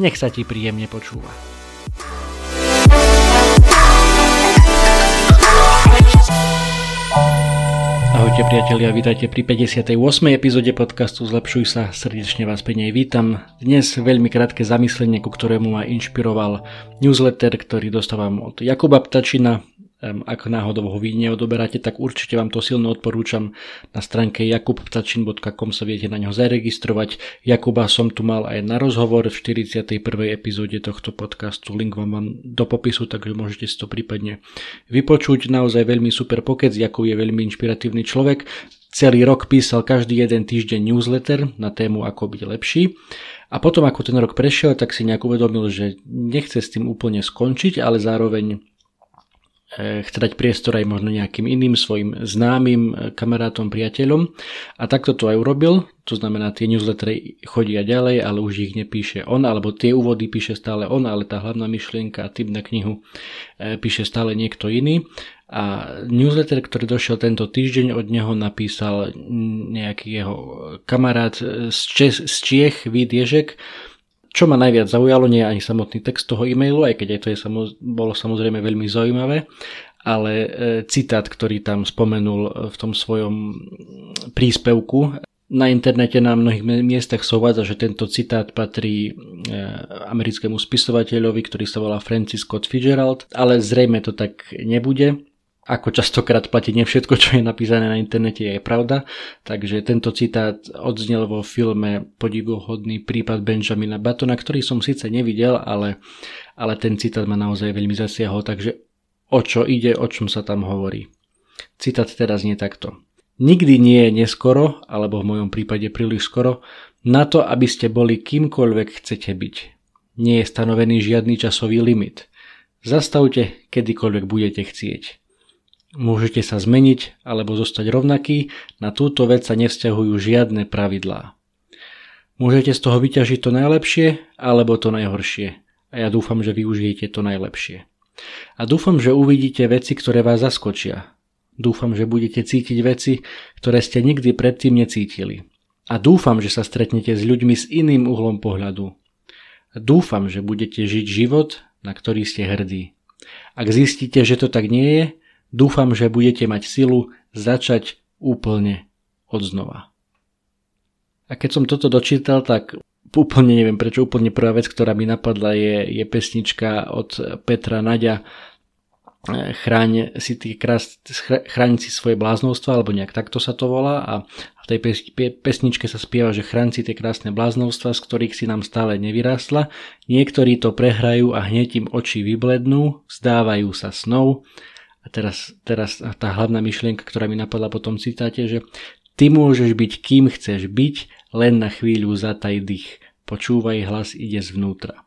nech sa ti príjemne počúva. Ahojte priatelia, vítajte pri 58. epizóde podcastu Zlepšuj sa, srdečne vás pri nej vítam. Dnes veľmi krátke zamyslenie, ku ktorému ma inšpiroval newsletter, ktorý dostávam od Jakuba Ptačina, ak náhodou ho vy neodoberáte, tak určite vám to silno odporúčam. Na stránke jakubptačin.com sa viete na ňo zaregistrovať. Jakuba som tu mal aj na rozhovor v 41. epizóde tohto podcastu. Link vám mám do popisu, takže môžete si to prípadne vypočuť. Naozaj veľmi super pokec. Jakub je veľmi inšpiratívny človek. Celý rok písal každý jeden týždeň newsletter na tému ako byť lepší. A potom ako ten rok prešiel, tak si nejak uvedomil, že nechce s tým úplne skončiť, ale zároveň chce dať priestor aj možno nejakým iným svojim známym e, kamarátom, priateľom. A takto to aj urobil, to znamená tie newslettery chodia ďalej, ale už ich nepíše on, alebo tie úvody píše stále on, ale tá hlavná myšlienka a typ na knihu e, píše stále niekto iný. A newsletter, ktorý došiel tento týždeň, od neho napísal nejaký jeho kamarát z, Čes, z Čiech, Vít Ježek, čo ma najviac zaujalo, nie je ani samotný text toho e-mailu, aj keď aj to je samoz, bolo samozrejme veľmi zaujímavé, ale e, citát, ktorý tam spomenul v tom svojom príspevku, na internete na mnohých miestach sa uvádza, že tento citát patrí e, americkému spisovateľovi, ktorý sa volá Francis Scott Fitzgerald, ale zrejme to tak nebude ako častokrát platí, nie všetko, čo je napísané na internete je pravda, takže tento citát odznel vo filme Podivuhodný prípad Benjamina Batona, ktorý som síce nevidel, ale, ale ten citát ma naozaj veľmi zasiahol, takže o čo ide, o čom sa tam hovorí. Citát teraz nie takto. Nikdy nie je neskoro, alebo v mojom prípade príliš skoro, na to, aby ste boli kýmkoľvek chcete byť. Nie je stanovený žiadny časový limit. Zastavte, kedykoľvek budete chcieť. Môžete sa zmeniť alebo zostať rovnaký, na túto vec sa nevzťahujú žiadne pravidlá. Môžete z toho vyťažiť to najlepšie alebo to najhoršie a ja dúfam, že využijete to najlepšie. A dúfam, že uvidíte veci, ktoré vás zaskočia. Dúfam, že budete cítiť veci, ktoré ste nikdy predtým necítili. A dúfam, že sa stretnete s ľuďmi s iným uhlom pohľadu. Dúfam, že budete žiť život, na ktorý ste hrdí. Ak zistíte, že to tak nie je, Dúfam, že budete mať silu začať úplne od znova. A keď som toto dočítal, tak úplne neviem prečo, úplne prvá vec, ktorá mi napadla je, je pesnička od Petra Nadia chráň si, tie krás, chráň si svoje bláznovstva, alebo nejak takto sa to volá a v tej pesničke sa spieva, že chráň si tie krásne bláznovstva, z ktorých si nám stále nevyrástla. Niektorí to prehrajú a hneď im oči vyblednú, vzdávajú sa snov, a teraz, teraz tá hlavná myšlienka, ktorá mi napadla po tom citáte, že ty môžeš byť kým chceš byť, len na chvíľu zataj dých. Počúvaj, hlas ide zvnútra.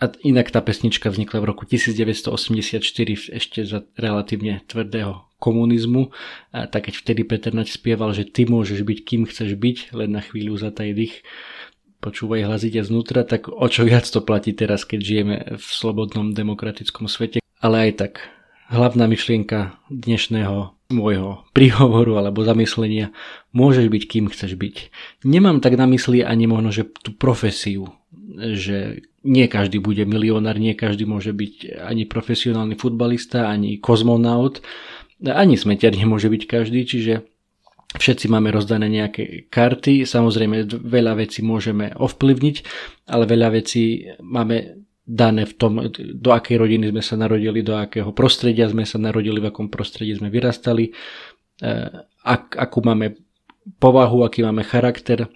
A inak tá pesnička vznikla v roku 1984 ešte za relatívne tvrdého komunizmu. A tak keď vtedy Peter Nať spieval, že ty môžeš byť kým chceš byť, len na chvíľu zataj dých, počúvaj hlas ide znútra, tak o čo viac to platí teraz, keď žijeme v slobodnom demokratickom svete. Ale aj tak, hlavná myšlienka dnešného môjho príhovoru alebo zamyslenia, môžeš byť kým chceš byť. Nemám tak na mysli ani možno, že tú profesiu, že nie každý bude milionár, nie každý môže byť ani profesionálny futbalista, ani kozmonaut, ani smetiar nemôže byť každý, čiže všetci máme rozdané nejaké karty, samozrejme veľa vecí môžeme ovplyvniť, ale veľa vecí máme dané v tom, do akej rodiny sme sa narodili, do akého prostredia sme sa narodili, v akom prostredí sme vyrastali, eh, ak, akú máme povahu, aký máme charakter,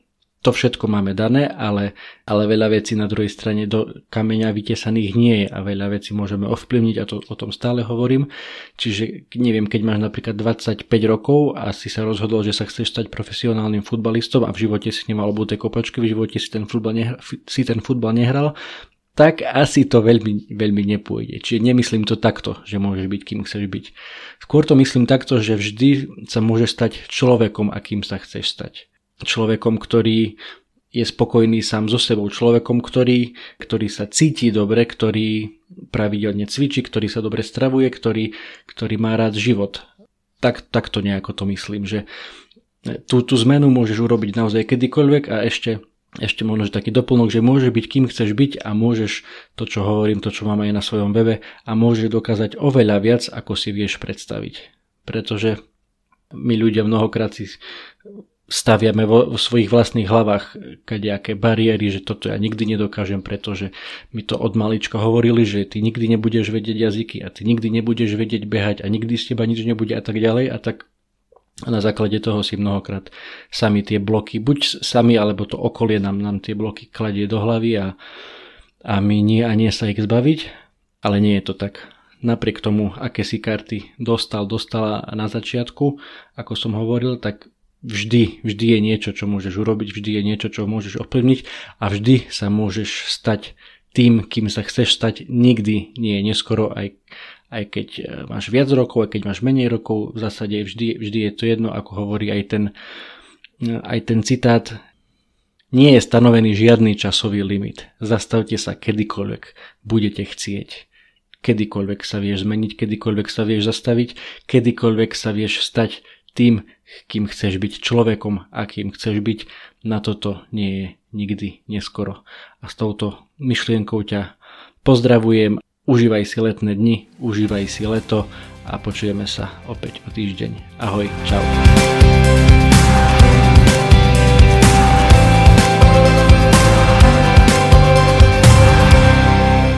to všetko máme dané, ale, ale veľa vecí na druhej strane do kameňa vytesaných nie je a veľa vecí môžeme ovplyvniť a to o tom stále hovorím. Čiže neviem, keď máš napríklad 25 rokov a si sa rozhodol, že sa chceš stať profesionálnym futbalistom a v živote si nemal obuté kopačky, v živote si ten futbal, nehral, si ten futbal nehral, tak asi to veľmi, veľmi nepôjde. Čiže nemyslím to takto, že môžeš byť kým chceš byť. Skôr to myslím takto, že vždy sa môžeš stať človekom, akým sa chceš stať človekom, ktorý je spokojný sám so sebou, človekom, ktorý, ktorý sa cíti dobre, ktorý pravidelne cvičí, ktorý sa dobre stravuje, ktorý, ktorý má rád život. Tak, tak to nejako to myslím, že tú, tú zmenu môžeš urobiť naozaj kedykoľvek a ešte, ešte možno že taký doplnok, že môže byť kým chceš byť a môžeš to, čo hovorím, to, čo mám aj na svojom webe a môžeš dokázať oveľa viac, ako si vieš predstaviť. Pretože my ľudia mnohokrát si staviame vo, vo svojich vlastných hlavách kadejaké bariéry, že toto ja nikdy nedokážem, pretože mi to od malička hovorili, že ty nikdy nebudeš vedieť jazyky a ty nikdy nebudeš vedieť behať a nikdy z teba nič nebude a tak ďalej a tak a na základe toho si mnohokrát sami tie bloky, buď sami alebo to okolie nám, nám tie bloky kladie do hlavy a, a my nie a nie sa ich zbaviť, ale nie je to tak. Napriek tomu, aké si karty dostal, dostala na začiatku, ako som hovoril, tak vždy, vždy je niečo, čo môžeš urobiť, vždy je niečo, čo môžeš ovplyvniť a vždy sa môžeš stať tým, kým sa chceš stať. Nikdy nie je neskoro, aj, aj keď e, máš viac rokov, aj keď máš menej rokov, v zásade vždy, vždy je to jedno, ako hovorí aj ten, e, aj ten citát, nie je stanovený žiadny časový limit. Zastavte sa kedykoľvek budete chcieť. Kedykoľvek sa vieš zmeniť, kedykoľvek sa vieš zastaviť, kedykoľvek sa vieš stať tým, kým chceš byť človekom a kým chceš byť, na toto nie je nikdy neskoro. A s touto myšlienkou ťa pozdravujem, užívaj si letné dni, užívaj si leto a počujeme sa opäť o týždeň. Ahoj, čau.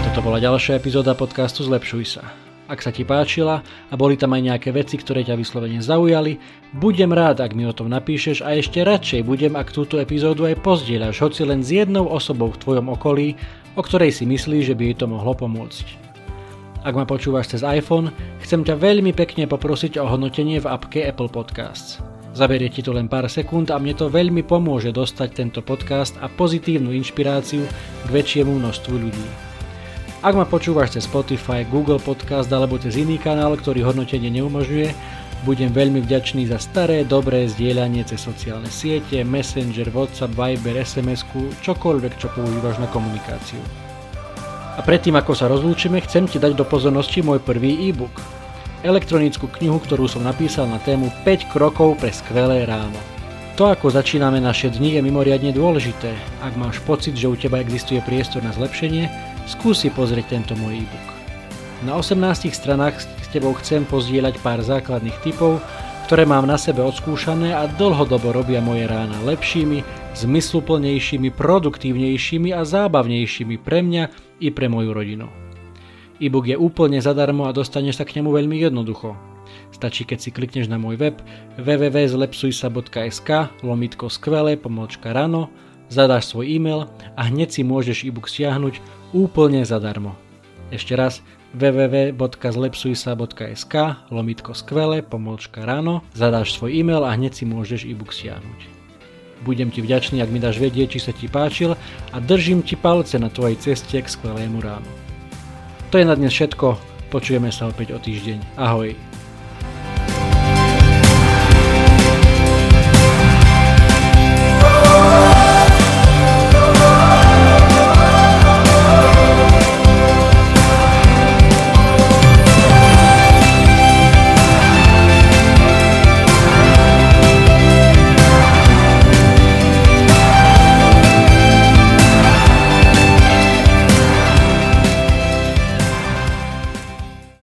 Toto bola ďalšia epizóda podcastu Zlepšuj sa. Ak sa ti páčila a boli tam aj nejaké veci, ktoré ťa vyslovene zaujali, budem rád, ak mi o tom napíšeš a ešte radšej budem, ak túto epizódu aj pozdieľaš, hoci len s jednou osobou v tvojom okolí, o ktorej si myslíš, že by jej to mohlo pomôcť. Ak ma počúvaš cez iPhone, chcem ťa veľmi pekne poprosiť o hodnotenie v appke Apple Podcasts. Zaberie ti to len pár sekúnd a mne to veľmi pomôže dostať tento podcast a pozitívnu inšpiráciu k väčšiemu množstvu ľudí. Ak ma počúvaš cez Spotify, Google Podcast alebo cez iný kanál, ktorý hodnotenie neumožňuje, budem veľmi vďačný za staré, dobré zdieľanie cez sociálne siete, Messenger, WhatsApp, Viber, sms čokoľvek, čo používaš na komunikáciu. A predtým, ako sa rozlúčime, chcem ti dať do pozornosti môj prvý e-book. Elektronickú knihu, ktorú som napísal na tému 5 krokov pre skvelé ráno. To, ako začíname naše dni, je mimoriadne dôležité. Ak máš pocit, že u teba existuje priestor na zlepšenie, skúsi pozrieť tento môj e-book. Na 18 stranách tebou chcem pozdieľať pár základných typov, ktoré mám na sebe odskúšané a dlhodobo robia moje rána lepšími, zmysluplnejšími, produktívnejšími a zábavnejšími pre mňa i pre moju rodinu. E-book je úplne zadarmo a dostaneš sa k nemu veľmi jednoducho. Stačí, keď si klikneš na môj web www.zlepsujsa.sk lomitko skvelé pomočka rano, zadáš svoj e-mail a hneď si môžeš e-book stiahnuť úplne zadarmo. Ešte raz www.zlepsujsa.sk lomitko skvelé pomočka ráno, zadáš svoj e-mail a hneď si môžeš e-book stiahnuť. Budem ti vďačný, ak mi dáš vedieť, či sa ti páčil a držím ti palce na tvojej ceste k skvelému ránu. To je na dnes všetko, počujeme sa opäť o týždeň. Ahoj.